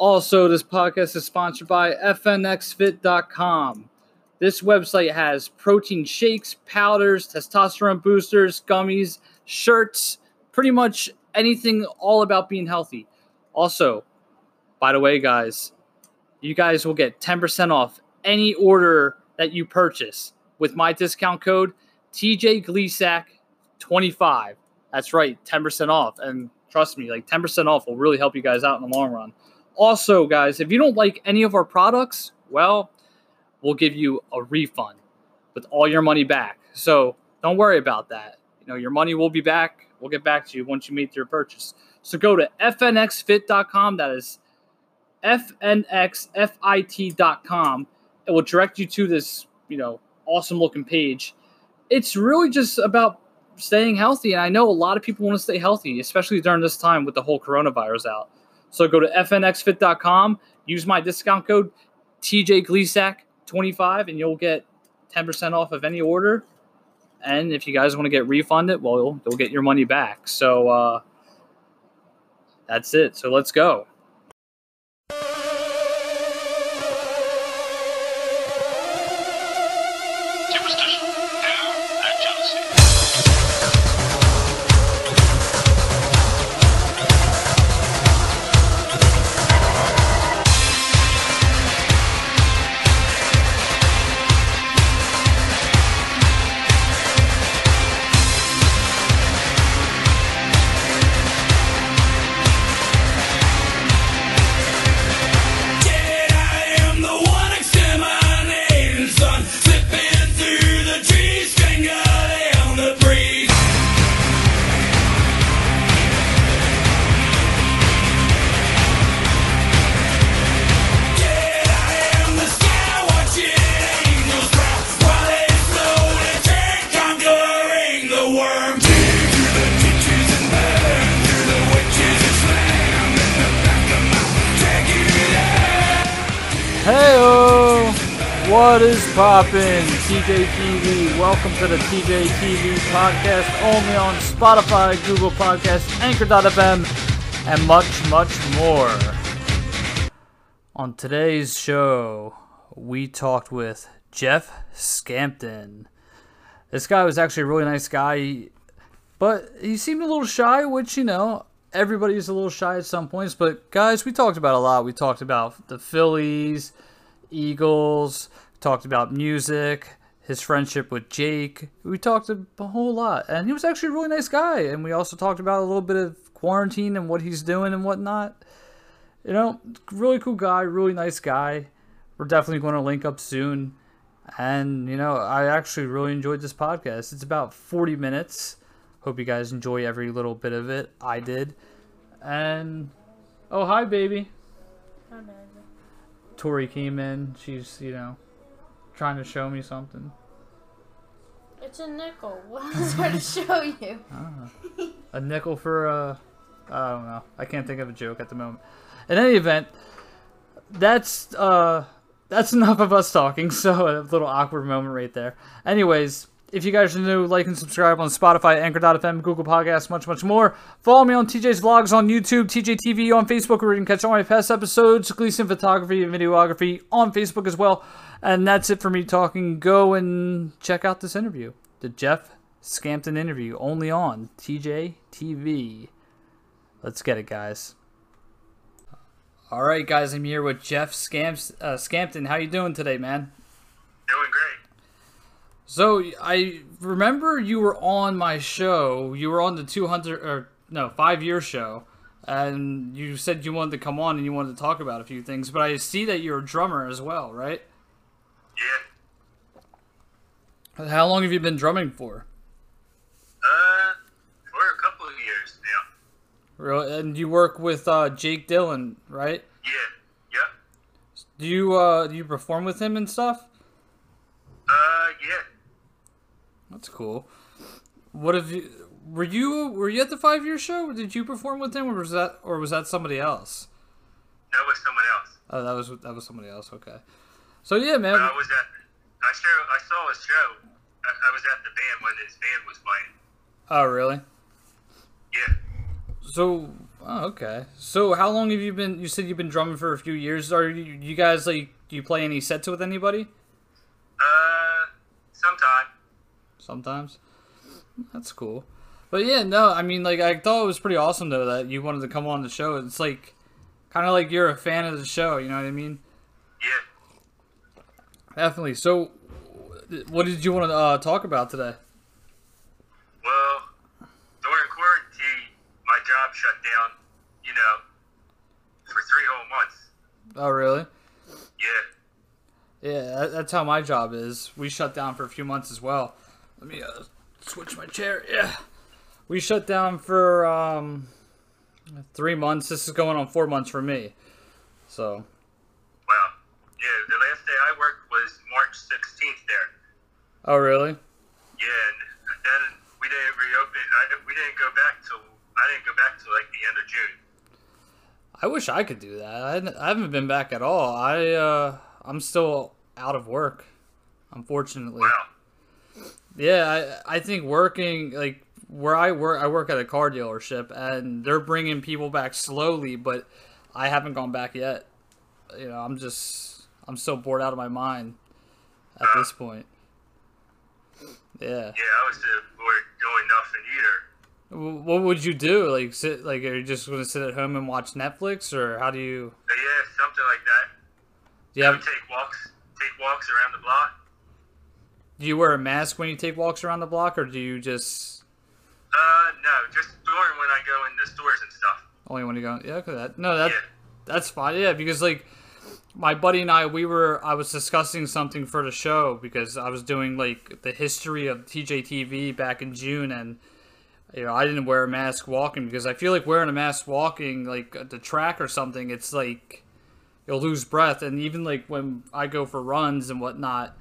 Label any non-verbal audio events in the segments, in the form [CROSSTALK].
Also, this podcast is sponsored by FNXFit.com. This website has protein shakes, powders, testosterone boosters, gummies, shirts, pretty much anything all about being healthy. Also, by the way, guys, you guys will get 10% off any order that you purchase with my discount code TJ25. That's right, 10% off. And trust me, like 10% off will really help you guys out in the long run. Also, guys, if you don't like any of our products, well, we'll give you a refund with all your money back. So don't worry about that. You know, your money will be back. We'll get back to you once you make your purchase. So go to fnxfit.com. That is fnxfit.com. It will direct you to this, you know, awesome looking page. It's really just about staying healthy. And I know a lot of people want to stay healthy, especially during this time with the whole coronavirus out. So go to fnxfit.com, use my discount code TJGleesack25, and you'll get 10% off of any order. And if you guys want to get refunded, well, you'll, you'll get your money back. So uh, that's it. So let's go. Poppin'? TJ TV. Welcome to the TJ TV podcast, only on Spotify, Google Podcasts, Anchor.fm, and much, much more. On today's show, we talked with Jeff Scampton. This guy was actually a really nice guy, but he seemed a little shy, which, you know, everybody's a little shy at some points. But, guys, we talked about a lot. We talked about the Phillies, Eagles, talked about music, his friendship with Jake. We talked a, whole lot. And he was actually a really nice guy. And we also talked about a little bit of quarantine and what he's doing and whatnot. You know, really cool guy, really nice guy. We're definitely going to link up soon. And, you know, I actually really enjoyed this podcast. It's about 40 minutes. Hope you guys enjoy every little bit of it. I did. And, oh, hi, baby. hi, baby. Tori came in. She's, you know, trying to show me something. It's a nickel. [LAUGHS] What else would I show you? [LAUGHS] A nickel for uh I don't know. I can't think of a joke at the moment. In any event, that's uh that's [LAUGHS] enough of us talking. So a little awkward moment right there. Anyways, if you guys are new, like and subscribe on Spotify, Anchor.fm, Google Podcasts, much, much more. Follow me on TJ's Vlogs on YouTube, TJ TV on Facebook, where you can catch all my past episodes, Gleason Photography and Videography on Facebook as well. And that's it for me talking. Go and check out this interview. The Jeff Scampton interview, only on TJ TV. Let's get it, guys. All right, guys, I'm here with Jeff Scamps, uh, Scampton. How you doing today, man? Doing great. So I remember you were on my show. You were on the 200 or no five year show, and you said you wanted to come on and you wanted to talk about a few things. But I see that you're a drummer as well, right? Yeah. How long have you been drumming for? Uh, for a couple of years now. Really? And you work with uh, Jake Dillon, right? Yeah. Yep. Do you uh, do you perform with him and stuff? Uh, yeah. That's cool. What have you? Were you were you at the five year show? Did you perform with him, or was that or was that somebody else? That was someone else. Oh, that was that was somebody else. Okay. So yeah, man. I was at. I show. I saw his show. I, I was at the band when his band was playing. Oh, really? Yeah. So Oh, okay. So how long have you been? You said you've been drumming for a few years. Are you, you guys like? Do you play any sets with anybody? Uh, sometime. Sometimes. That's cool. But yeah, no, I mean, like I thought it was pretty awesome though that you wanted to come on the show. It's like, kind of like you're a fan of the show. You know what I mean? Yeah. Definitely. So, what did you want to uh, talk about today? Well, during quarantine, my job shut down. You know, for three whole months. Oh, really? Yeah. Yeah, that's how my job is. We shut down for a few months as well. Let me uh, switch my chair. Yeah, we shut down for um, three months. This is going on four months for me. So, Wow. Yeah. The last day I worked was March 16th there. oh really? Yeah, and then we didn't reopen. I, we didn't go back till I didn't go back till like the end of June. I wish I could do that. I, I haven't been back at all. I uh, I'm still out of work, unfortunately. Wow. Yeah, I, I think working like where I work, I work at a car dealership, and they're bringing people back slowly, but I haven't gone back yet. You know, I'm just I'm so bored out of my mind at this point. Yeah. Yeah, I was uh, bored doing nothing either. What would you do? Like sit like are you just gonna sit at home and watch Netflix, or how do you? Yeah, something like that. Do you have, would take walks, take walks around the block. Do you wear a mask when you take walks around the block, or do you just Uh, no, just during when I go in the stores and stuff. only when you go? Yeah, okay, that no, that Yeah. that's fine. Yeah, because like my buddy and I, we were I was discussing something for the show because I was doing like the history of TJTV back in June, and you know I didn't wear a mask walking because I feel like wearing a mask walking like at the track or something, it's like you'll lose breath, and even like when I go for runs and whatnot,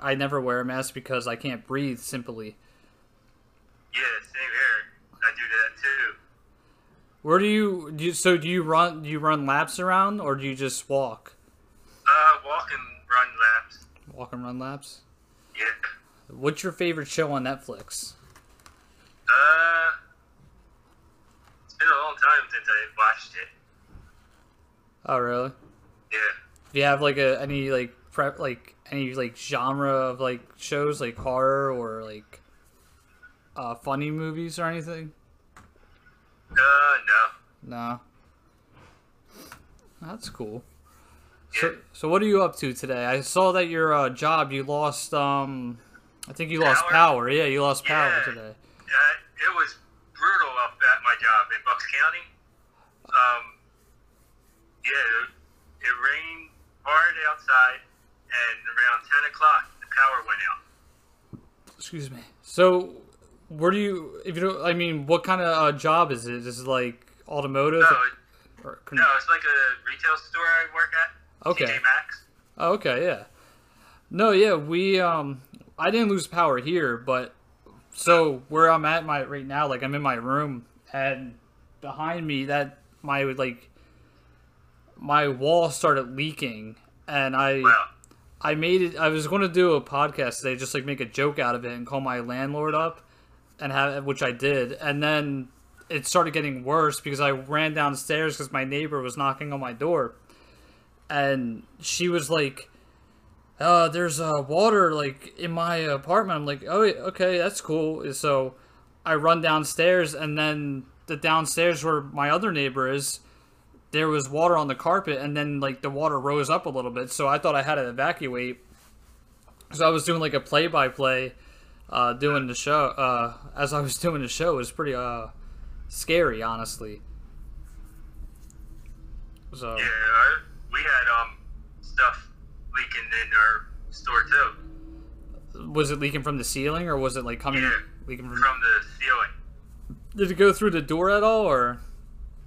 I never wear a mask because I can't breathe simply. Yeah, same here. I do that too. Where do you, do you so do you run do you run laps around or do you just walk? Uh, walk and run laps. Walk and run laps? Yeah. What's your favorite show on Netflix? Uh, it's been a long time since I watched it. Oh, really? Yeah. Do you have like a any like prep like any like genre of like shows like horror or like uh funny movies or anything? Uh, no. No. That's cool. So, so what are you up to today? I saw that your uh, job you lost um I think you lost Power? power. Yeah, you lost power today. Uh, it was brutal up at my job in Bucks County. Um, yeah, it rained hard outside, and around 10 o'clock, the power went out. Excuse me. So, where do you? If you don't, I mean, what kind of uh, job is it? Is it like automotive? No, or, con- no, it's like a retail store I work at. Okay. TJ Maxx. Oh, okay, yeah. No, yeah, we um, I didn't lose power here, but so where I'm at my right now, like I'm in my room, and behind me, that my like my wall started leaking, and I. Well, I made it. I was going to do a podcast today, just like make a joke out of it and call my landlord up, and have which I did, and then it started getting worse because I ran downstairs because my neighbor was knocking on my door, and she was like, "Uh, there's uh, water like in my apartment." I'm like, "Oh, okay, that's cool." So I run downstairs, and then the downstairs where my other neighbor is, there was water on the carpet and then like the water rose up a little bit so i thought i had to evacuate so i was doing like a play-by-play uh doing the show uh as i was [LAUGHS] doing the show it was pretty uh scary honestly so yeah, I, we had um stuff leaking in our store too. was it leaking from the ceiling or was it like coming Yeah, leaking from, from the ceiling. did it go through the door at all or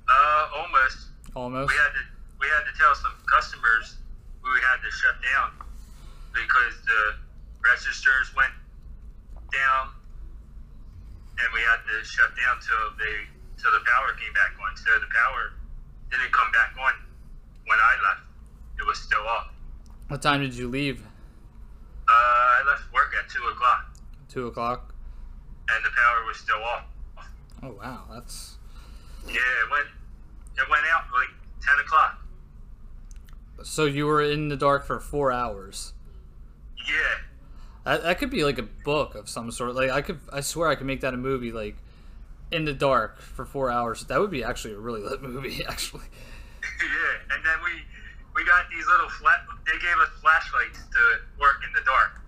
Uh, almost. Almost we had to we had to tell some customers we had to shut down because the registers went down and we had to shut down till they till the power came back on. So the power didn't come back on when I left. It was still off. what time did you leave Uh, I left work at two o'clock two o'clock and the power was still off. oh wow that's Yeah, it went it went out like ten o'clock. So you were in the dark for four hours. Yeah, That, that could be like a book of some sort. Like I could, I swear, I could make that a movie. Like in the dark for four hours. That would be actually a really [LAUGHS] lit movie. Actually, [LAUGHS] yeah. And then we we got these little flat. They gave us flashlights to work in the dark.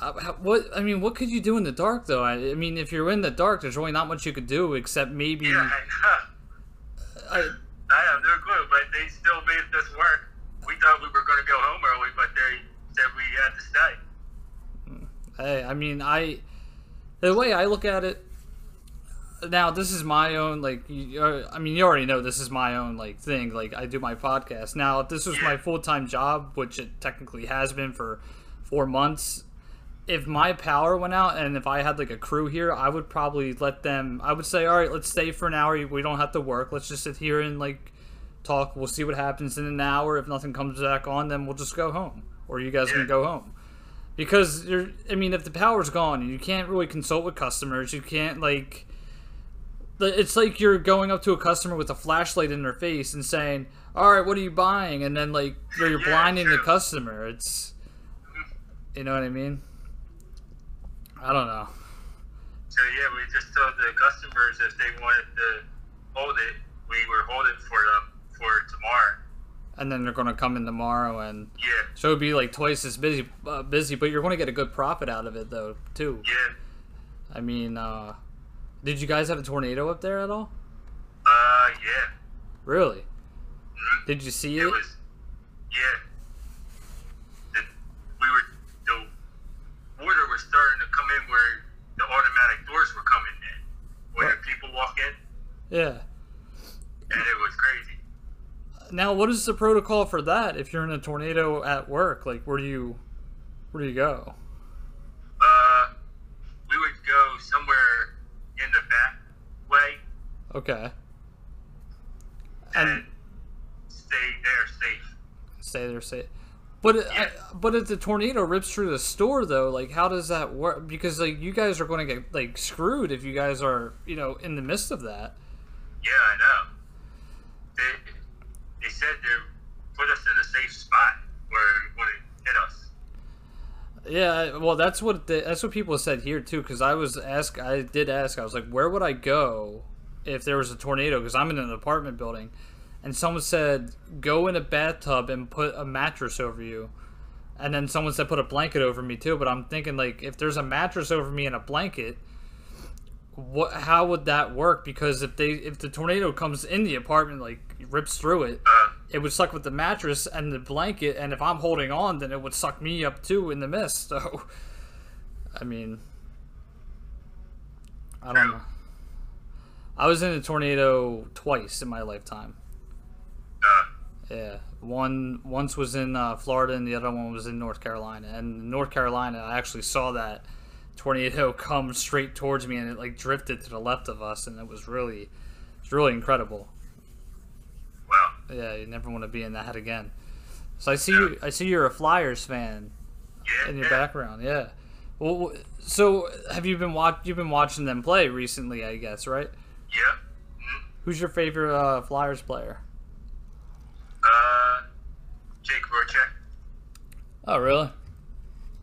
uh, what I mean, what could you do in the dark though? I, I mean, if you're in the dark, there's really not much you could do except maybe. Yeah, I. I, have no clue, but they still made this work. We thought we were going to go home early, but they said we had to stay. Hey, I mean, I the way I look at it now, this is my own like. You, uh, I mean, you already know this is my own like thing. Like, I do my podcast now. If this was my full time job, which it technically has been for four months, if my power went out and if I had like a crew here, I would probably let them. I would say, all right, let's stay for an hour. We don't have to work. Let's just sit here and like talk. We'll see what happens in an hour. If nothing comes back on, then we'll just go home, or you guys can go home because you're i mean if the power's gone and you can't really consult with customers you can't like it's like you're going up to a customer with a flashlight in their face and saying all right what are you buying and then like you're, Yeah, blinding the customer it's you know what i mean i don't know So yeah, we just told the customers if they wanted to hold it, we were holding for them for tomorrow. and then they're going to come in tomorrow and Yeah, so it'd be like twice as busy uh, busy but you're going to get a good profit out of it though too yeah. i mean uh did you guys have a tornado up there at all Uh, yeah. really Mhm. did you see It it was, yeah. The, we were the water was starting come in where the automatic doors were coming in, where Right. people walk in, yeah and it was crazy. Now, what is the protocol for that? If you're in a tornado at work, like where do you, where do you go? Uh, we would go somewhere in the back way Okay, and, and stay there safe. stay there safe. But uh, it, I, but if the tornado rips through the store, though, like how does that work? Because like you guys are going to get like screwed if you guys are you know in the midst of that. Yeah, I know. They they said they put us in a safe spot where it wouldn't hit us. Yeah, well, that's what the, that's what people said here too. Because I was ask, I did ask, I was like, where would I go if there was a tornado? Because I'm in an apartment building, and someone said go in a bathtub and put a mattress over you, and then someone said put a blanket over me too. But I'm thinking like if there's a mattress over me and a blanket, what? How would that work? Because if they if the tornado comes in the apartment like rips through it, it would suck with the mattress and the blanket, and if I'm holding on, then it would suck me up too in the mist. [LAUGHS] So, I mean, I don't know. I was in a tornado twice in my lifetime. Yeah, one once was in uh, Florida, and the other one was in North Carolina. And in North Carolina, I actually saw that tornado [LAUGHS] come straight towards me, and it like drifted to the left of us, and it was really, it's really incredible. well, Yeah, you never want to be in that again. So I see you. I see you're a Flyers fan yeah, in your background. Yeah. Well, so have you been watch? You've been watching them play recently, I guess, right? Yeah. Mhm. Who's your favorite uh, Flyers player? Uh, Jake Voracek. Oh, really?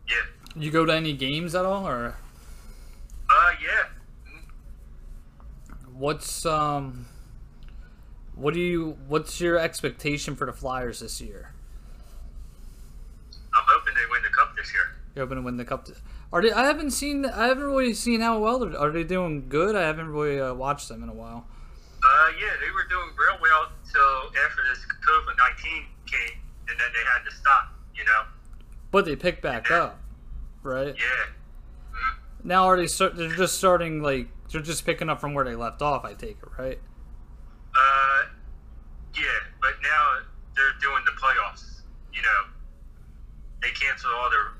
Yeah. You go to any games at all, or Uh, yeah. What's um? What do you? What's your expectation for the Flyers this year? I'm hoping they win the cup this year. You're hoping to win the cup. t- Are they? I haven't seen. I haven't really seen how well they're. Are they doing good? I haven't really uh, watched them in a while. Uh, yeah, they were doing real well until after this COVID 19 came, and then they had to stop, you know? But they picked back up, right? Yeah. Mhm. Now are they? Start, they're just starting like they're just picking up from where they left off. I take it, right? Uh, yeah, but now they're doing the playoffs, you know? They canceled all their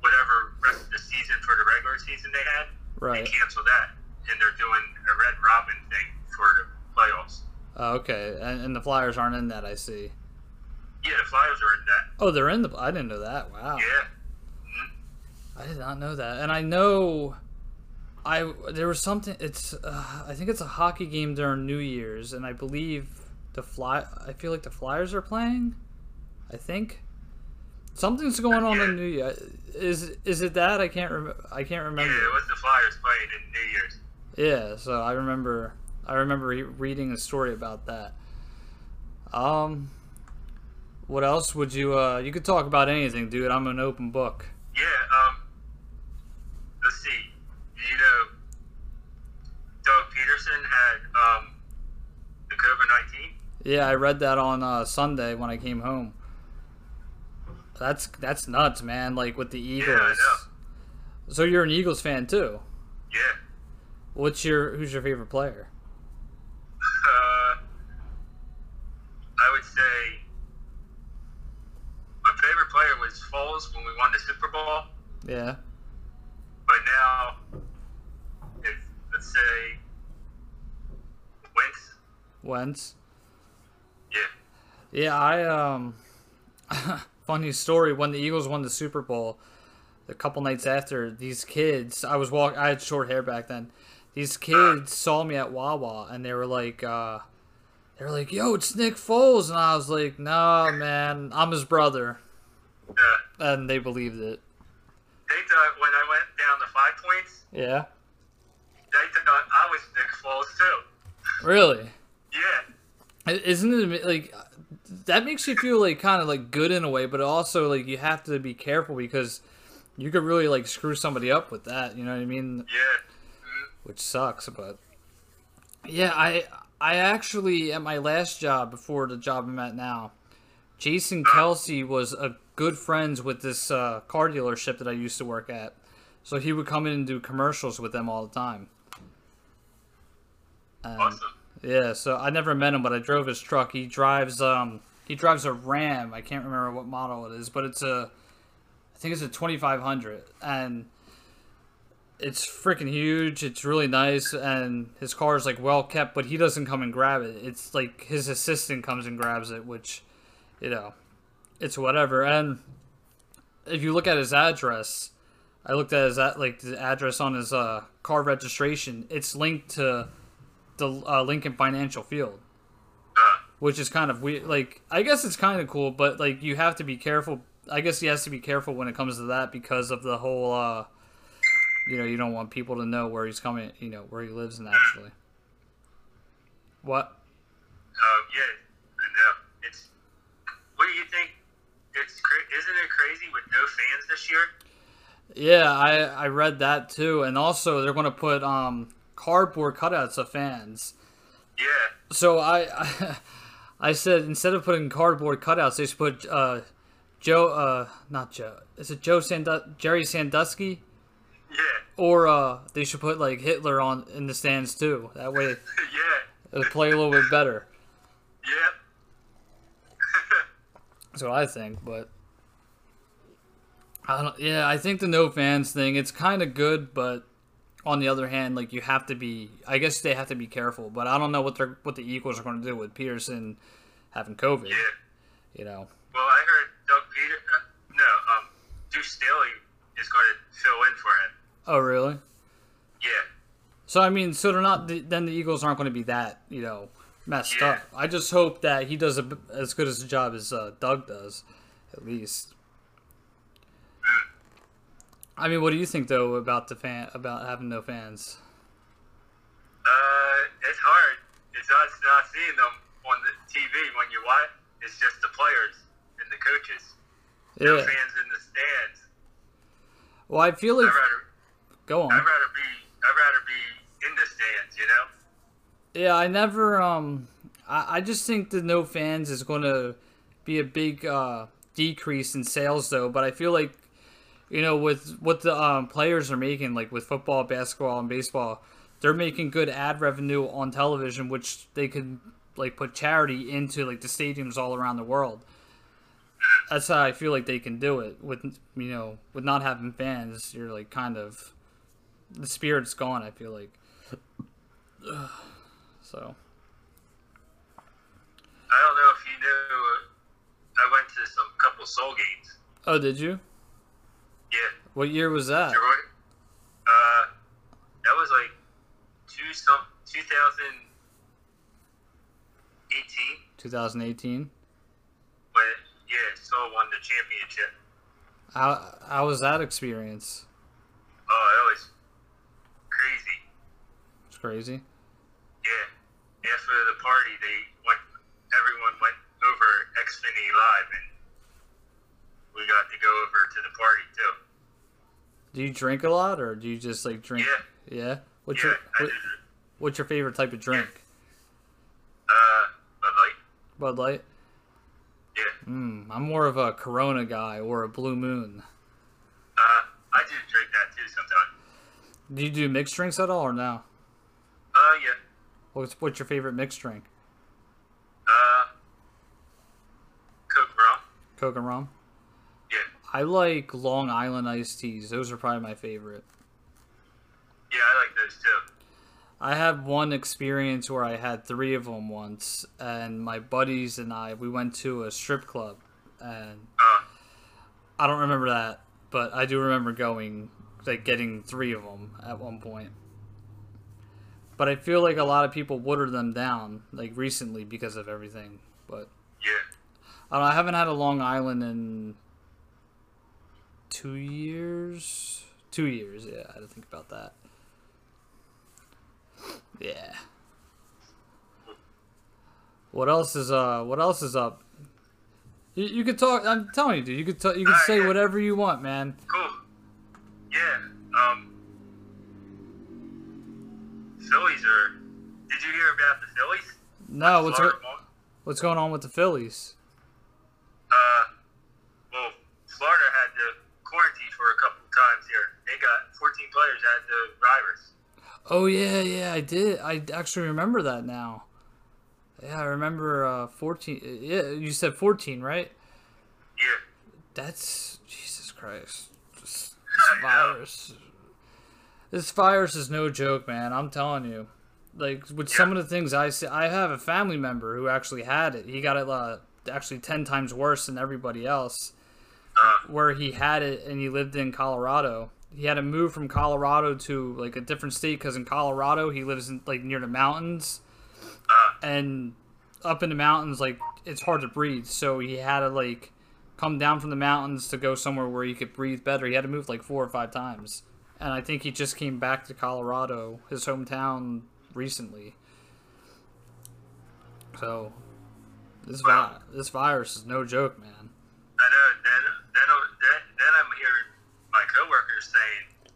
whatever rest of the season for the regular season they had. Right. They canceled that, and they're doing a Red Robin thing for the. Oh, okay, and, and the Flyers aren't in that. I see. Yeah, the Flyers are in that. Oh, they're in the. I didn't know that. Wow. Yeah. Mhm. I did not know that. And I know I there was something. It's uh, I think it's a hockey game during New Year's, and I believe the fly. I feel like the Flyers are playing. I think something's going on in New Year. Is is it that I can't rem- I can't remember. Yeah, it was the Flyers playing in New Year's. Yeah, so I remember I remember re- reading a story about that. Um, what else would you uh you could talk about anything, dude. I'm an open book. Yeah, um, let's see. You know, Doug Pederson had um, the COVID 19. Yeah, I read that on uh, Sunday when I came home. That's that's nuts, man. Like with the Eagles. I know. So you're an Eagles fan too. Yeah. What's your who's your favorite player? Uh, I would say my favorite player was Foles when we won the Super Bowl, Yeah. but now it's, let's say Wentz. Wentz. Yeah. Yeah, I um [LAUGHS] funny story when the Eagles won the Super Bowl a couple nights after these kids I was walk I had short hair back then. These kids saw me at Wawa and they were like uh they were like, "Yo, it's Nick Foles." And I was like, "No, man, I'm his brother." Uh, And they believed it. they thought when I went down to five points, Yeah. they thought I was Nick Foles too. Really? Yeah. Isn't it like that makes you feel like kind of like good in a way, but also like you have to be careful because you could really like screw somebody up with that. You know what I mean? Yeah. Which sucks, but yeah, I I actually at my last job before the job I'm at now, Jason Kelce was a good friends with this uh, car dealership that I used to work at, so he would come in and do commercials with them all the time. And- Awesome. yeah, so I never met him, but I drove his truck. He drives um he drives a Ram. I can't remember what model it is, but it's a I think it's a 2500 and it's freaking huge. It's really nice and his car is like well kept, but he doesn't come and grab it. It's like his assistant comes and grabs it, which you know, it's whatever. And if you look at his address, I looked at his at like the address on his uh, car registration. It's linked to the uh, Lincoln Financial Field, which is kind of weird. Like, I guess it's kind of cool, but like you have to be careful. I guess he has to be careful when it comes to that because of the whole. uh You know, you don't want people to know where he's coming. You know, where he lives naturally. What? um, yeah. I know. It's. What do you think? It's isn't it crazy with no fans this year? Yeah, I I read that too, and also they're going to put um cardboard cutouts of fans. Yeah. So I, I, [LAUGHS] I said instead of putting cardboard cutouts, they should put uh, Joe, uh, not Joe. Is it Joe Sandu- Jerry Sandusky? Yeah. Or uh, they should put like Hitler on in the stands too. That way [LAUGHS] yeah. it'll play a little bit better. Yep. [LAUGHS] That's what I think. But I don't. Yeah, I think the no fans thing. It's kind of good, but on the other hand, like you have to be. I guess they have to be careful. But I don't know what they're what the Eagles are going to do with Pederson having COVID. Yeah. You know. Well, I heard Doug Peter. Uh, no, um, Deuce Staley is going to fill in for him. Oh really? Yeah. So I mean, so they're not. Then the Eagles aren't going to be that you know messed Yeah. up. I just hope that he does a, as good as a job as uh, Doug does, at least. I mean, what do you think though about the fan about having no fans? Uh, it's hard. It's not, not seeing them on the TV when you watch. It's just the players and the coaches. No Yeah. fans in the stands. Well, I feel I'd like rather, go on. I'd rather be, I'd rather be in the stands. You know. Yeah, I never. Um, I, I just think the no fans is going to be a big uh, decrease in sales, though. But I feel like, you know, with what the um, players are making, like with football, basketball, and baseball, they're making good ad revenue on television, which they could like put charity into like the stadiums all around the world. That's how I feel like they can do it with you know with not having fans. You're like kind of the spirit's gone. I feel like. [SIGHS] so. I don't know if you knew. Uh, I went to some couple soul games. Oh, did you? Yeah. What year was that? Uh, that was like two some 2018. 2018. When yeah, Soul won the championship. How how was that experience? Oh, it was crazy. Yeah. After the party, they went. Everyone went over Xfinity Live, and we got to go over to the party too. Do you drink a lot, or do you just like drink? Yeah. Yeah. What's Yeah, your what. What's your favorite type of drink? Uh, but like, Bud Light. yeah. Mm, I'm more of a Corona guy or a Blue Moon. Uh, I do drink that too sometimes. Do you do mixed drinks at all, or no? Uh, yeah. What's What's your favorite mixed drink? Uh, Coke and rum. Coke and rum. Yeah. I like Long Island iced teas. Those are probably my favorite. Yeah, I like those too. I had one experience where I had three of them once, and my buddies and I we went to a strip club, and Uh, I don't remember that, but I do remember going like getting three of them at one point. But I feel like a lot of people watered them down like recently because of everything. But yeah. I don't know, I haven't had a Long Island in two years. Two years, yeah. I had to think about that. Yeah. What else is uh? What else is up? You, you could talk. I'm telling you, dude. You could t- you could say yeah. whatever you want, man. Cool. Yeah. Um. Phillies are. Did you hear about the Phillies? No, what's Florida go- what's going on with the Phillies? Uh. Well, Florida had to quarantine for a couple of times here. They got 14 players had the virus. Oh yeah, yeah, I did. I actually remember that now. Yeah, I remember uh, 14. Yeah, you said 14, right? Yeah. That's Jesus Christ. This, this [LAUGHS] I know. This virus is no joke, man. I'm telling you. Like with some of the things I see, I have a family member who actually had it. He got it uh, actually ten times worse than everybody else. Where he had it and he lived in Colorado. He had to move from Colorado to like a different state because in Colorado he lives in like near the mountains, and up in the mountains like it's hard to breathe. So he had to like come down from the mountains to go somewhere where he could breathe better. He had to move like four or five times. And I think he just came back to Colorado, his hometown, recently. So this vi- this virus is no joke, man. I know. Then, then, then, then I'm hearing my coworkers saying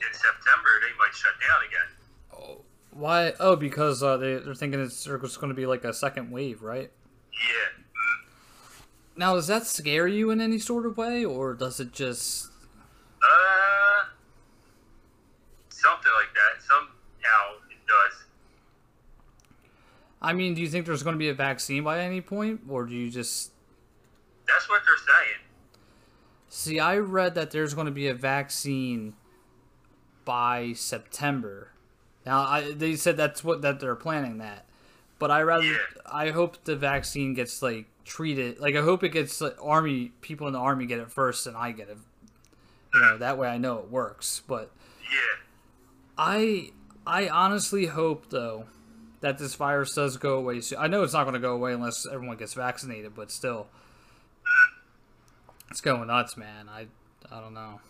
in September they might shut down again. Oh, why? Oh, because uh, they they're thinking it's there's going to be like a second wave, right? Yeah. Now, does that scare you in any sort of way, or does it just? Uh, something like that. Somehow it does. I mean, do you think there's going to be a vaccine by any point, or do you just That's what they're saying. See, I read that there's going to be a vaccine by September. Now, I, they said that's what that they're planning that, but I rather Yeah. I hope the vaccine gets like treated like I hope it gets like, army people in the army get it first and I get it. You know that way I know it works. But Yeah. I I honestly hope though that this virus does go away soon. I know it's not going to go away unless everyone gets vaccinated, but still, it's going nuts, man. I I don't know,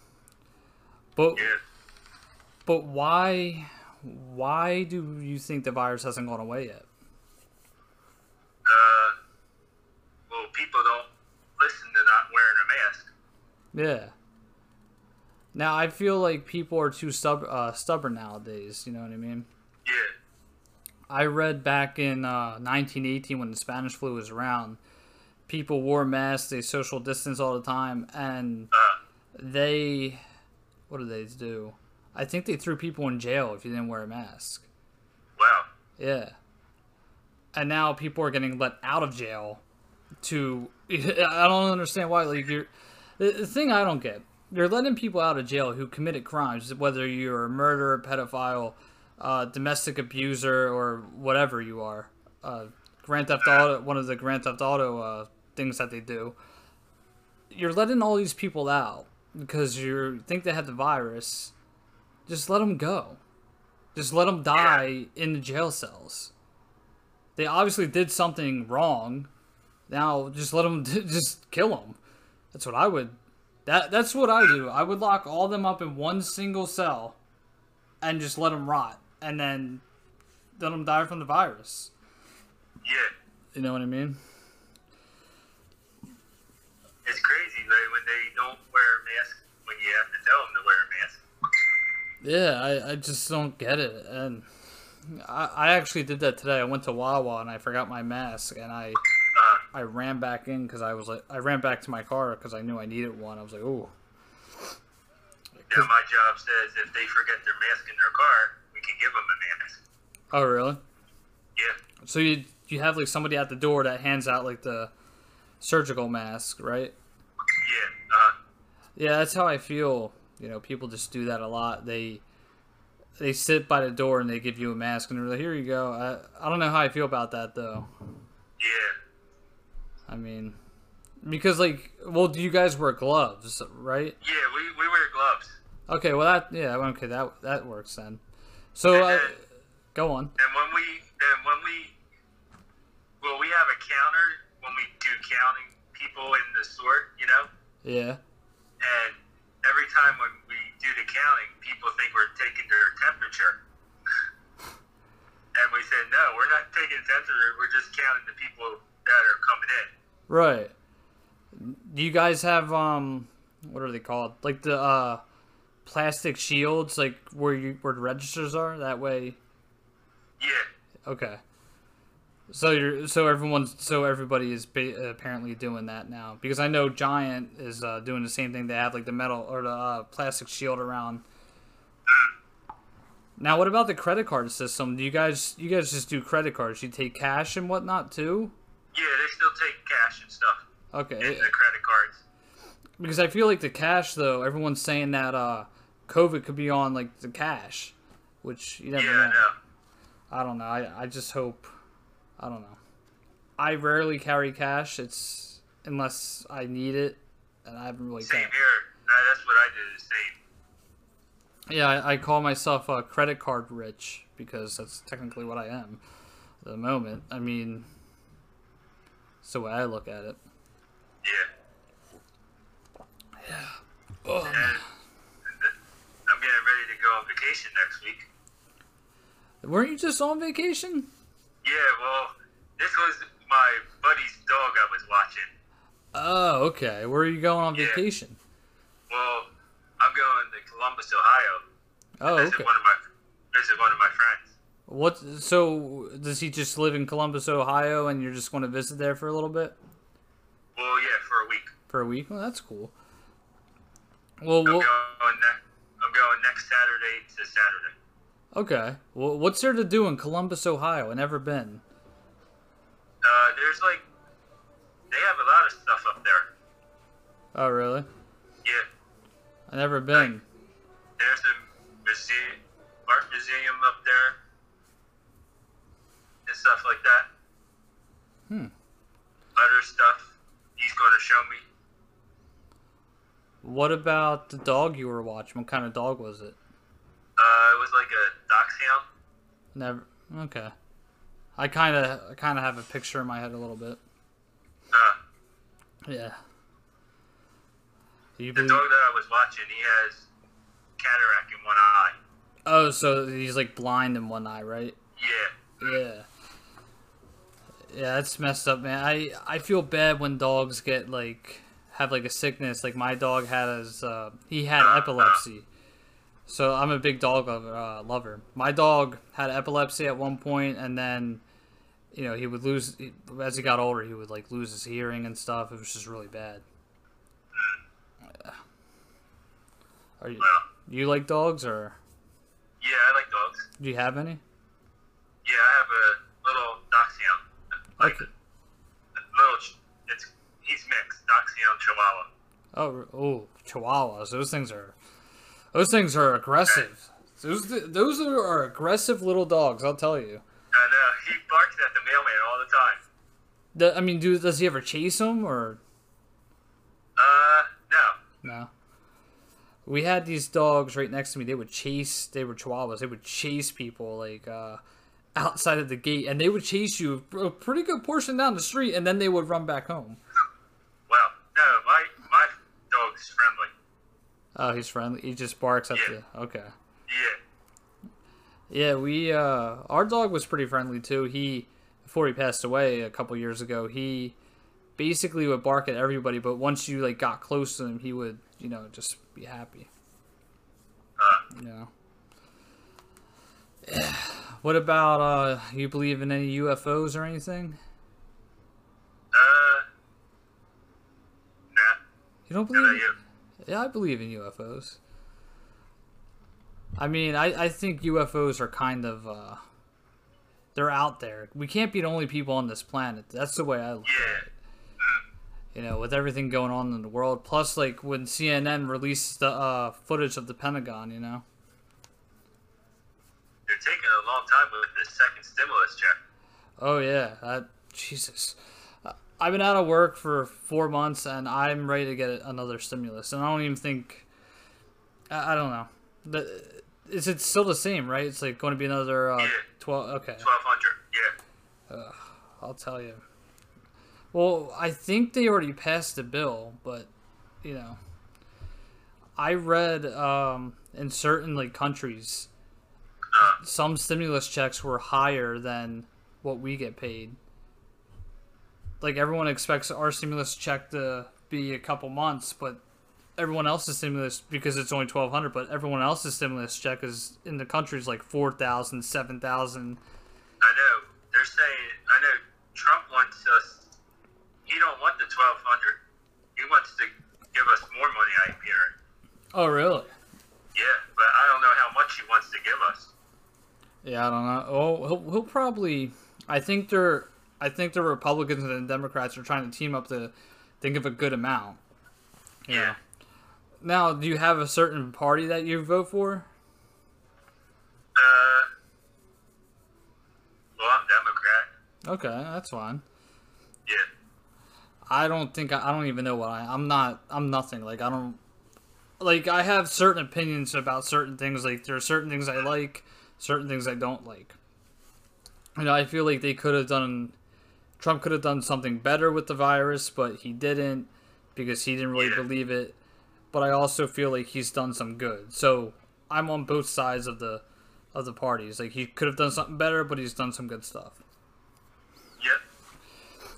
but Yeah. but why why do you think the virus hasn't gone away yet? Uh, well, people don't listen to not wearing a mask. Yeah. Now I feel like people are too stub- uh, stubborn nowadays. You know what I mean? Yeah. I read back in uh, 1918 when the Spanish flu was around, people wore masks, they social distance all the time, and Uh, they, what did they do? I think they threw people in jail if you didn't wear a mask. wow. Yeah. And now people are getting let out of jail to. [LAUGHS] I don't understand why. Like you're, the thing I don't get, you're letting people out of jail who committed crimes, whether you're a murderer, pedophile, uh, domestic abuser, or whatever you are. Uh, Grand Theft Auto, one of the Grand Theft Auto uh, things that they do. You're letting all these people out because you think they have the virus. Just let them go. Just let them die in the jail cells. they obviously did something wrong. Now just let them [LAUGHS] just kill them. That's what I would. That that's what I do. I would lock all them up in one single cell, and just let them rot, and then let them die from the virus. Yeah, You know what I mean? it's crazy, right? When they don't wear a mask, when you have to tell them to wear a mask. Yeah, I, I just don't get it. And I, I actually did that today. I went to Wawa and I forgot my mask, and I I ran back in because I was like I ran back to my car because I knew I needed one. I was like, oh, yeah, my job says if they forget their mask in their car, we can give them a mask. oh really? Yeah, So you you have like somebody at the door that hands out like the surgical mask, right? yeah, uh, Yeah, that's how I feel. You know, people just do that a lot. They they sit by the door and they give you a mask and they're like, "Here you go." I I don't know how I feel about that though. yeah. I mean, because like, well, do you guys wear gloves, right? Yeah, we, we wear gloves. Okay, well that yeah, okay that that works then. So I, go on. And when we and when we well we have a counter when we do counting people in the sort, you know? Yeah. And every time when we do the counting, people think we're taking their temperature. [LAUGHS] and we said, no, we're not taking temperature. We're just counting the people that are coming in. Right. Do you guys have um what are they called? Like the uh plastic shields like where you where the registers are? That way Yeah, Okay. So you're so everyone's so everybody is ba- apparently doing that now because I know Giant is uh, doing the same thing. They have like the metal or the uh, plastic shield around. Now, what about the credit card system? Do you guys you guys just do credit cards? You take cash and whatnot too? Yeah, they still take cash and stuff Okay, the credit cards. because I feel like the cash though, everyone's saying that uh, COVID could be on like the cash, which you never Yeah, know. I. I don't know. I, I just hope. I don't know. I rarely carry cash. It's unless I need it, and I haven't really. Same here. Uh, that's what I do. The same. yeah, I, I call myself a credit card rich because that's technically what I am at the moment. I mean, it's the way I look at it. Yeah. And um, I'm getting ready to go on vacation next week. Weren't you just on vacation? Yeah, well, this was my buddy's dog I was watching. Oh, okay. Where are you going on Yeah. vacation? Well, I'm going to Columbus, Ohio. Oh, Visit okay. one of my visit one of my friends. What? So does he just live in Columbus, Ohio, and you're just going to visit there for a little bit? Well, yeah, for a week. For a week? Well, that's cool. Well, I'm well going ne- I'm going next Saturday to Saturday. okay. Well, what's there to do in Columbus, Ohio? I never been. Uh, there's like they have a lot of stuff up there. Oh, really? Yeah, I never been. there's a museum, art museum up there, stuff like that. Hmm. Other stuff he's going to show me. What about the dog you were watching? What kind of dog was it? Uh, it was like a dachshund. Never. Okay. I kind of, I kind of have a picture in my head a little bit. Uh, Yeah. Do you the believe? dog that I was watching, he has cataract in one eye. Oh, so he's like blind in one eye, right? Yeah. Yeah. Yeah, that's messed up, man. I I feel bad when dogs get like have like a sickness. Like my dog had his uh, he had epilepsy. So I'm a big dog lover, uh, lover. My dog had epilepsy at one point, and then you know he would lose as he got older. He would like lose his hearing and stuff. It was just really bad. Are you you like dogs or yeah, I like dogs. do you have any? Yeah, I have a little. Like Okay. little, it's he's mixed dachshund chihuahua. Oh, oh, chihuahuas. Those things are, those things are aggressive. Those those are, are aggressive little dogs. I'll tell you. I know he barks at the mailman all the time. The, I mean, do does he ever chase them or Uh, no. no? We had these dogs right next to me. They would chase. They were chihuahuas. They would chase people like, uh, outside of the gate, and they would chase you a pretty good portion down the street, and then they would run back home. Well, no, my my dog's friendly. Oh, he's friendly. He just barks at Yeah. you. Okay. Yeah. Yeah, we uh our dog was pretty friendly too. He before he passed away a couple years ago, he basically would bark at everybody, but once you like got close to him, he would, you know, just be happy. Uh, You know. What about uh you believe in any UFOs or anything? uh, nah. You don't believe you? Yeah, I believe in UFOs. I mean, I, I think UFOs are kind of uh they're out there. We can't be the only people on this planet. That's the way I look Yeah. at it. You know, with everything going on in the world, plus like when CNN released the uh, footage of the Pentagon, you know. They're taking a long time with this second stimulus check. Oh yeah, that, Jesus. Uh, I've been out of work for four months, and I'm ready to get another stimulus. And I don't even think. I, I don't know. The, is it still the same? Right? It's like going to be another uh, Yeah. twelve. Okay, Twelve hundred. Yeah. I'll tell you. Well, I think they already passed the bill, but you know, I read um, in certain like countries, some stimulus checks were higher than what we get paid. Like everyone expects our stimulus check to be a couple months, but everyone else's stimulus because it's only twelve hundred, but everyone else's stimulus check is in the country is like four thousand, seven thousand. I know. They're saying. I know. Trump wants us. He don't want the twelve hundred. He wants to give us more money. I hear. Oh, really? Yeah, but I don't know how much he wants to give us. Yeah, I don't know. Oh, he'll, he'll probably. I think they're. I think the Republicans and the Democrats are trying to team up to think of a good amount. you Yeah. Now, do you have a certain party that you vote for? Uh. Well, I'm Democrat. Okay, that's fine. Yeah. I don't think I, I don't even know what I. I'm not. I'm nothing. Like I don't. Like I have certain opinions about certain things. Like there are certain things I like, certain things I don't like. You know, I feel like they could have done. Trump could have done something better with the virus, but he didn't because he didn't really Yeah. believe it. But I also feel like he's done some good. So I'm on both sides of the of the parties. Like he could have done something better, but he's done some good stuff. Yep.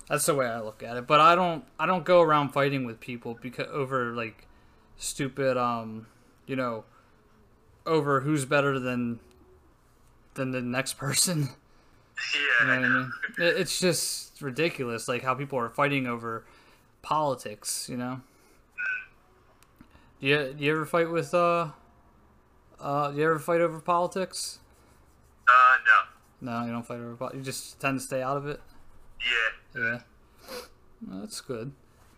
That's the way I look at it. But I don't I don't go around fighting with people because over like stupid um you know over who's better than than the next person. Yeah. [LAUGHS] You know I mean? It's just ridiculous like how people are fighting over politics, you know? Do you, do you ever fight with uh uh do you ever fight over politics? Uh, no. No, you don't fight over politics. You just tend to stay out of it. Yeah. Yeah. Well, that's good.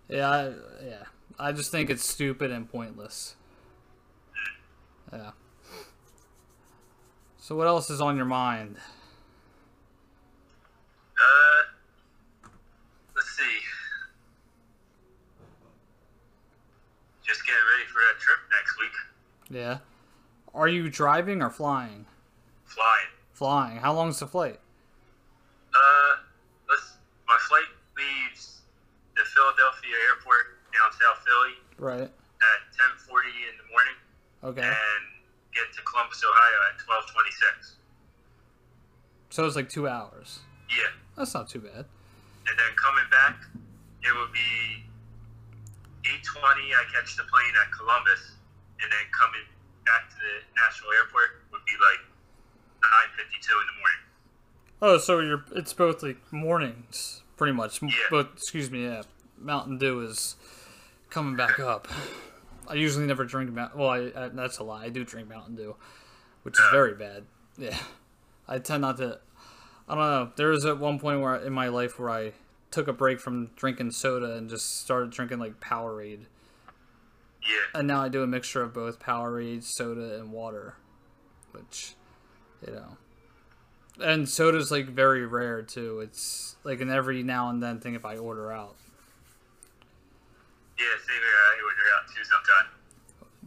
Yeah, I, yeah. I just think it's stupid and pointless. Yeah. So what else is on your mind? Uh, let's see. Just getting ready for that trip next week. Yeah. Are you driving or flying? Flying. Flying. How long's the flight? Uh, let's. My flight leaves the Philadelphia airport down South Philly Right. at 10:40 in the morning, Okay. and get to Columbus, Ohio at 12:26. So it's like two hours. Yeah, That's not too bad. and then coming back, it would be 8:20. I catch the plane at Columbus, and then coming back to the National airport would be like 9:52 in the morning. Oh, so you're it's both like mornings, pretty much. Yeah. But excuse me, yeah. Mountain Dew is coming back up. I usually never drink Mountain. Well, I, I, that's a lie. I do drink Mountain Dew, which is very bad. Yeah, I tend not to. I don't know. There was at one point where in my life where I took a break from drinking soda and just started drinking like Powerade, Yeah, and now I do a mixture of both Powerade, soda, and water, which, you know. And soda's like very rare too. It's like an every now and then thing if I order out. yeah. Same here. Sometime.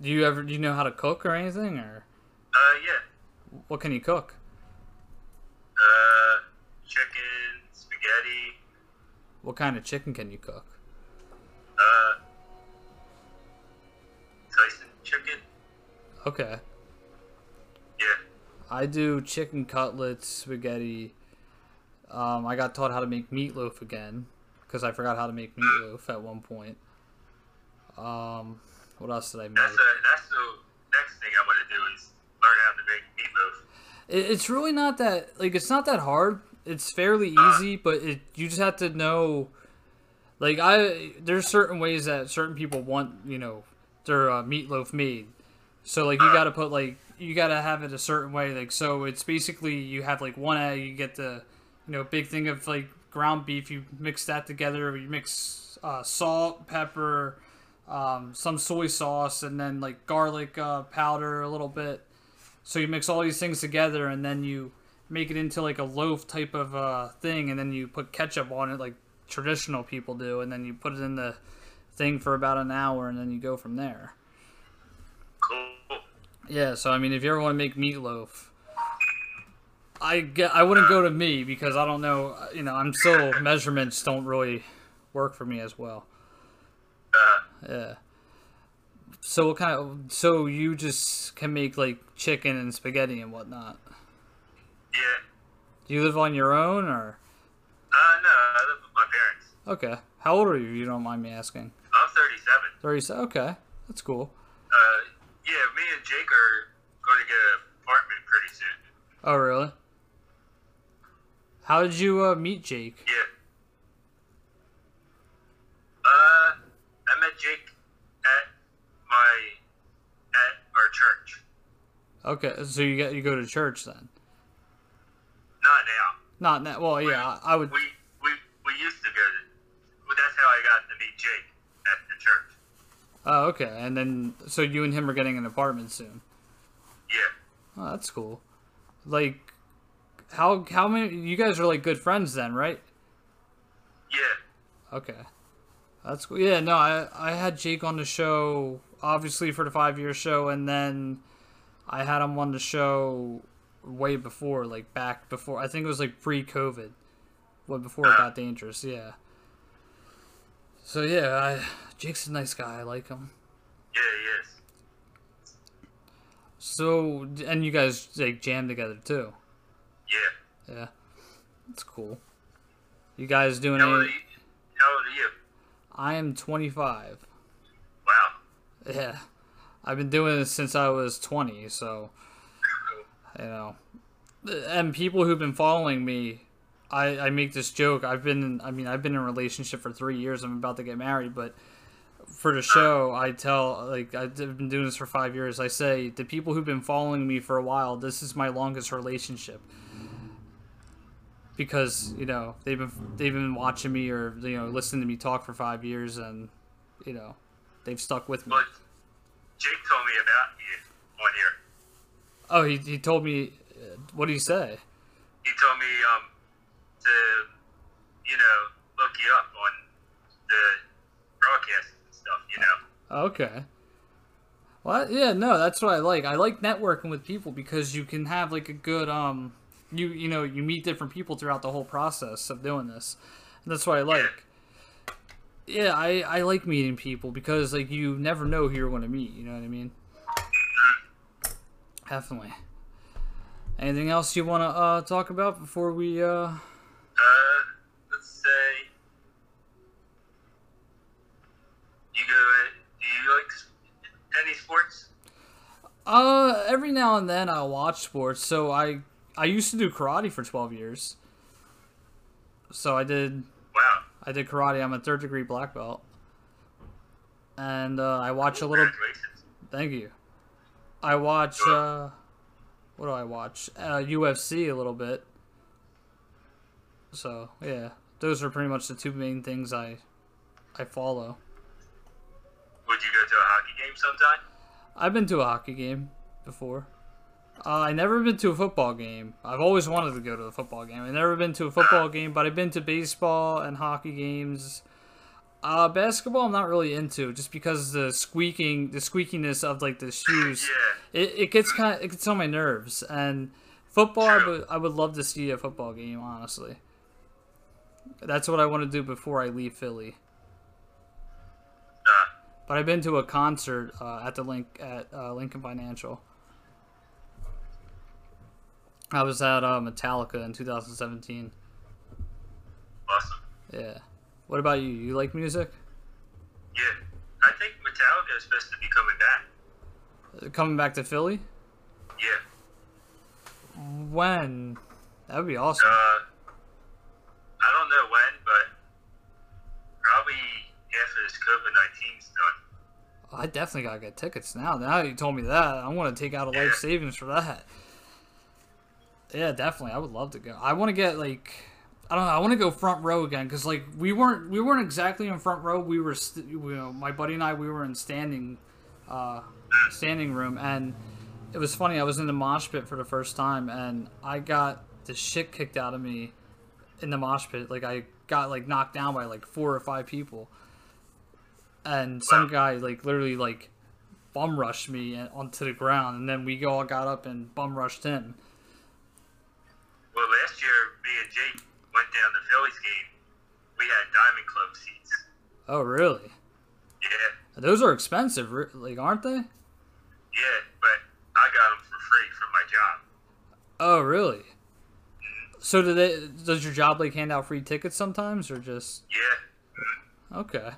Do you ever do you know how to cook or anything or Uh, yeah. what can you cook? Uh, chicken, spaghetti. What kind of chicken can you cook? Uh, Tyson chicken. Okay. Yeah. I do chicken cutlets, spaghetti. Um, I got taught how to make meatloaf again because I forgot how to make meatloaf at one point. Um, what else did I make? That's uh, that's the next thing I want to do is learn how to make meatloaf. It, it's really not that like it's not that hard. It's fairly easy, but it you just have to know. Like I, there's certain ways that certain people want you know their uh, meatloaf made. So like you got to put like you got to have it a certain way. Like so it's basically you have like one egg, you get the you know big thing of like ground beef. You mix that together. You mix uh, salt, pepper, um, some soy sauce, and then like garlic uh, powder a little bit. So you mix all these things together, and then you make it into like a loaf type of uh, thing, and then you put ketchup on it, like traditional people do, and then you put it in the thing for about an hour, and then you go from there. Cool. Yeah, so I mean, if you ever want to make meatloaf, I get I wouldn't go to me because I don't know. You know, I'm still measurements don't really work for me as well. Uh, Yeah. So what kind of so you just can make like chicken and spaghetti and whatnot? yeah. Do you live on your own or? Uh, no, I live with my parents. Okay. How old are you? if You don't mind me asking. I'm 37. 37. Okay, that's cool. Uh, yeah, me and Jake are going to get an apartment pretty soon. Oh really? How did you uh, meet Jake? Yeah. Uh, met Jake at my at our church. Okay, so you get you go to church then? Not now. Not now. Well, yeah, I, would. We we we used to go to. That's how I got to meet Jake at the church. Oh, okay. And then so you and him are getting an apartment soon. Yeah. Oh, that's cool. Like, how how many? You guys are like good friends then, right? Yeah. Okay. That's cool. Yeah, no, I I had Jake on the show obviously for the five year show, and then I had him on the show way before, like back before. I think it was like pre COVID, well before it got dangerous. Yeah. So yeah, I Jake's a nice guy. I like him. Yeah, he is. So and you guys like jam together too. Yeah. Yeah, that's cool. You guys doing are any? you? How old are you? I am 25. Wow. Yeah, I've been doing this since I was 20. So you know, and people who've been following me, I I make this joke. I've been, I mean, I've been in a relationship for three years. I'm about to get married, but for the show, I tell like I've been doing this for five years. I say the people who've been following me for a while, this is my longest relationship because you know they've been they've been watching me or you know listening to me talk for five years, and you know they've stuck with me. But Jake told me about you one year. Oh, he he told me. uh, What did he say? He told me um to you know look you up on the broadcast and stuff. You know. Okay. Well, yeah, no, that's what I like. I like networking with people because you can have like a good um, you you know you meet different people throughout the whole process of doing this. And that's what I like. Yeah, I I like meeting people because like you never know who you're going to meet. You know what I mean? Definitely. Anything else you want to uh, talk about before we uh? Uh, let's say you go. Do you like any sports? Uh, every now and then I'll watch sports. So I I used to do karate for 12 years. So I did Wow. I did karate. I'm a third degree black belt. And uh, I watch a little. Thank you. I watch. Uh, what do I watch? Uh, UFC a little bit. So yeah, those are pretty much the two main things I I follow. Would you go to a hockey game sometime? I've been to a hockey game before. Uh, I never been to a football game. I've always wanted to go to a football game. I've never been to a football game, but I've been to baseball and hockey games. Uh, basketball, I'm not really into, just because the squeaking, the squeakiness of like the shoes, Yeah. it, it gets kind of it gets on my nerves. And Football, I would, I would love to see a football game, honestly. That's what I want to do before I leave Philly. Uh, But I've been to a concert uh, at the link at uh, Lincoln Financial. I was at uh, Metallica in 2017. awesome. Yeah. What about you? You like music? Yeah, I think Metallica is supposed to be coming back. Uh, Coming back to Philly? Yeah. When? That would be awesome. Uh, I don't know when, but probably after this COVID 19's done. I definitely gotta get tickets now. Now you told me that, I'm gonna take out a life savings for that. Yeah, definitely. I would love to go. I want to get like, I don't know. I want to go front row again because like we weren't we weren't exactly in front row. We were, st- you know, my buddy and I we were in standing, uh, standing room, and it was funny. I was in the mosh pit for the first time, and I got the shit kicked out of me in the mosh pit. Like I got like knocked down by like four or five people and some guy like literally like bum rushed me onto the ground, and then we all got up and bum rushed him. Well, last year, me and Jake went down to Phillies game. We had Diamond Club seats. Oh, really? Yeah, Those are expensive, like aren't they? yeah, but I got them for free from my job. Oh, really? So do they? Does your job like hand out free tickets sometimes, or just Yeah, okay?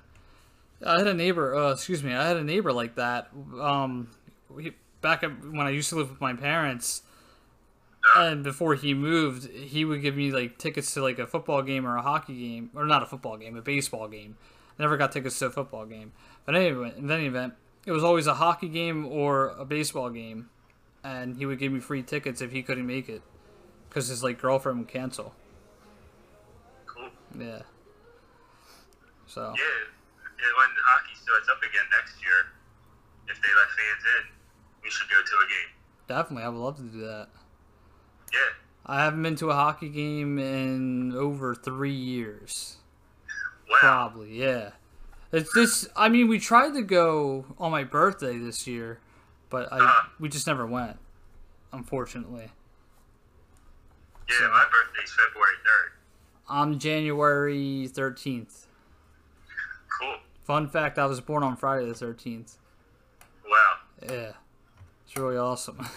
I had a neighbor. Uh, excuse me. I had a neighbor like that. Um, we, back when I used to live with my parents, and before he moved, he would give me like tickets to like a football game or a hockey game, or not a football game, a baseball game. I never got tickets to a football game, but anyway, in any event, it was always a hockey game or a baseball game, and he would give me free tickets if he couldn't make it, because his like girlfriend would cancel. cool. Yeah. So. Yeah, and when the hockey starts up again next year, if they let fans in, we should go to a game. Definitely, I would love to do that. Yeah, I haven't been to a hockey game in over three years. wow. Probably, yeah. It's just, I mean, we tried to go on my birthday this year, but I Uh-huh. we just never went, unfortunately. Yeah, my birthday's February 3rd. I'm January 13th. Cool. Fun fact, I was born on Friday the 13th. Wow. Yeah. It's really awesome. [LAUGHS]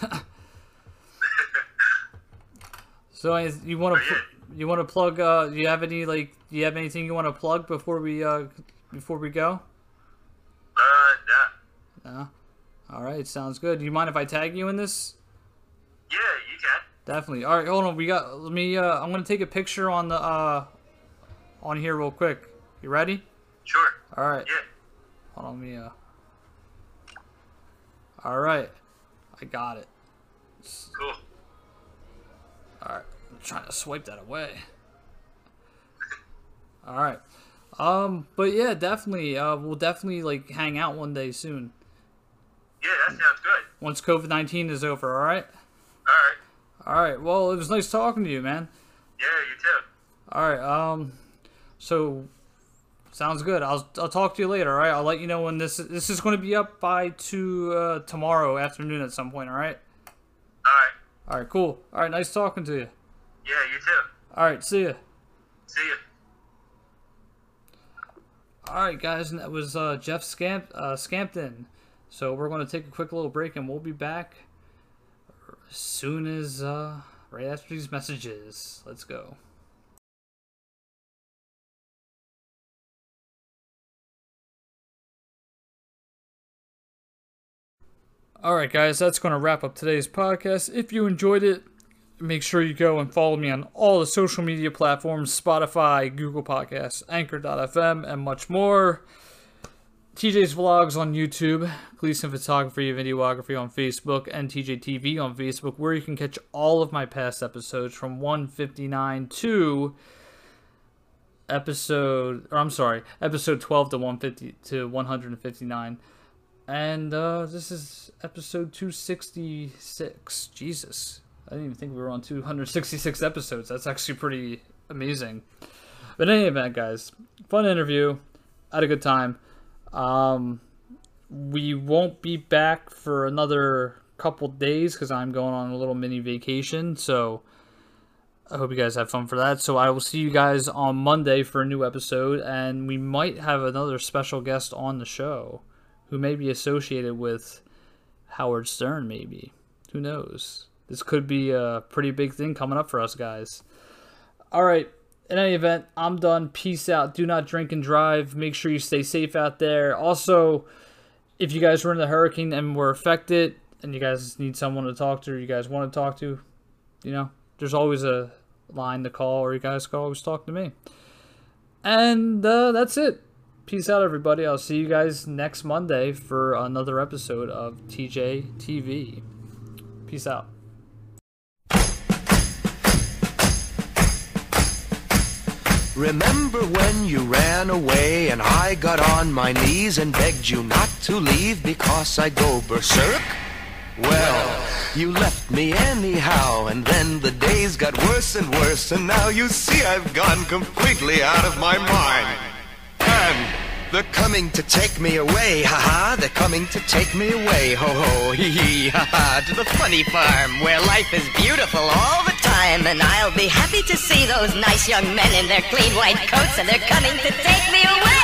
so you want to you want to plug uh do you have any like do you have anything you want to plug before we uh before we go? Uh, nah. No. All right, sounds good. Do you mind if I tag you in this? Yeah, you can. Definitely. All right, hold on. We got. Let me. Uh, I'm gonna take a picture on the uh, on here real quick. You ready? Sure. All right. Yeah. Hold on. Let me. Uh. All right. I got it. Cool. All right. Trying to swipe that away. All right. Um. But yeah, definitely. Uh. We'll definitely like hang out one day soon. Yeah, that sounds good. Once COVID nineteen is over. All right. All right. All right. Well, it was nice talking to you, man. Yeah, you too. All right. Um. So, sounds good. I'll I'll talk to you later. All right. I'll let you know when this this is going to be up by to uh, tomorrow afternoon at some point. All right. All right. All right. Cool. All right. Nice talking to you. Yeah, you too. All right. See ya. See you. All right, guys. And that was uh, Jeff Scamp uh, Scampton. So we're going to take a quick little break, and we'll be back as soon as uh, right after these messages. Let's go. All right, guys, that's going to wrap up today's podcast. If you enjoyed it, make sure you go and follow me on all the social media platforms Spotify, Google Podcasts, Anchor.fm, and much more. TJ's Vlogs on YouTube, Gleason Photography and Videography on Facebook, and TJ TV on Facebook, where you can catch all of my past episodes from 159 to episode, or I'm sorry, episode 12 to 150 to 159. And uh, this is episode 266. Jesus. I didn't even think we were on 266 episodes. That's actually pretty amazing. But in any event, guys, fun interview. Had a good time. Um, we won't be back for another couple days because I'm going on a little mini vacation. So I hope you guys have fun for that. So I will see you guys on Monday for a new episode, and we might have another special guest on the show who may be associated with Howard Stern, maybe. Who knows? This could be a pretty big thing coming up for us guys. All right. In any event, I'm done. Peace out. Do not drink and drive. Make sure you stay safe out there. Also, if you guys were in the hurricane and were affected and you guys need someone to talk to or you guys want to talk to, you know, there's always a line to call or you guys can always talk to me. And uh, that's it. Peace out, everybody. I'll see you guys next Monday for another episode of TJ TV. Peace out. Remember when you ran away and I got on my knees and begged you not to leave because I go berserk? Well, you left me anyhow and then the days got worse and worse and now you see I've gone completely out of my mind. And they're coming to take me away, haha, they're coming to take me away, ho ho, hee hee, haha, to the funny farm where life is beautiful all the time and I'll be happy to see those nice young men in their clean white coats and they're coming to take me away.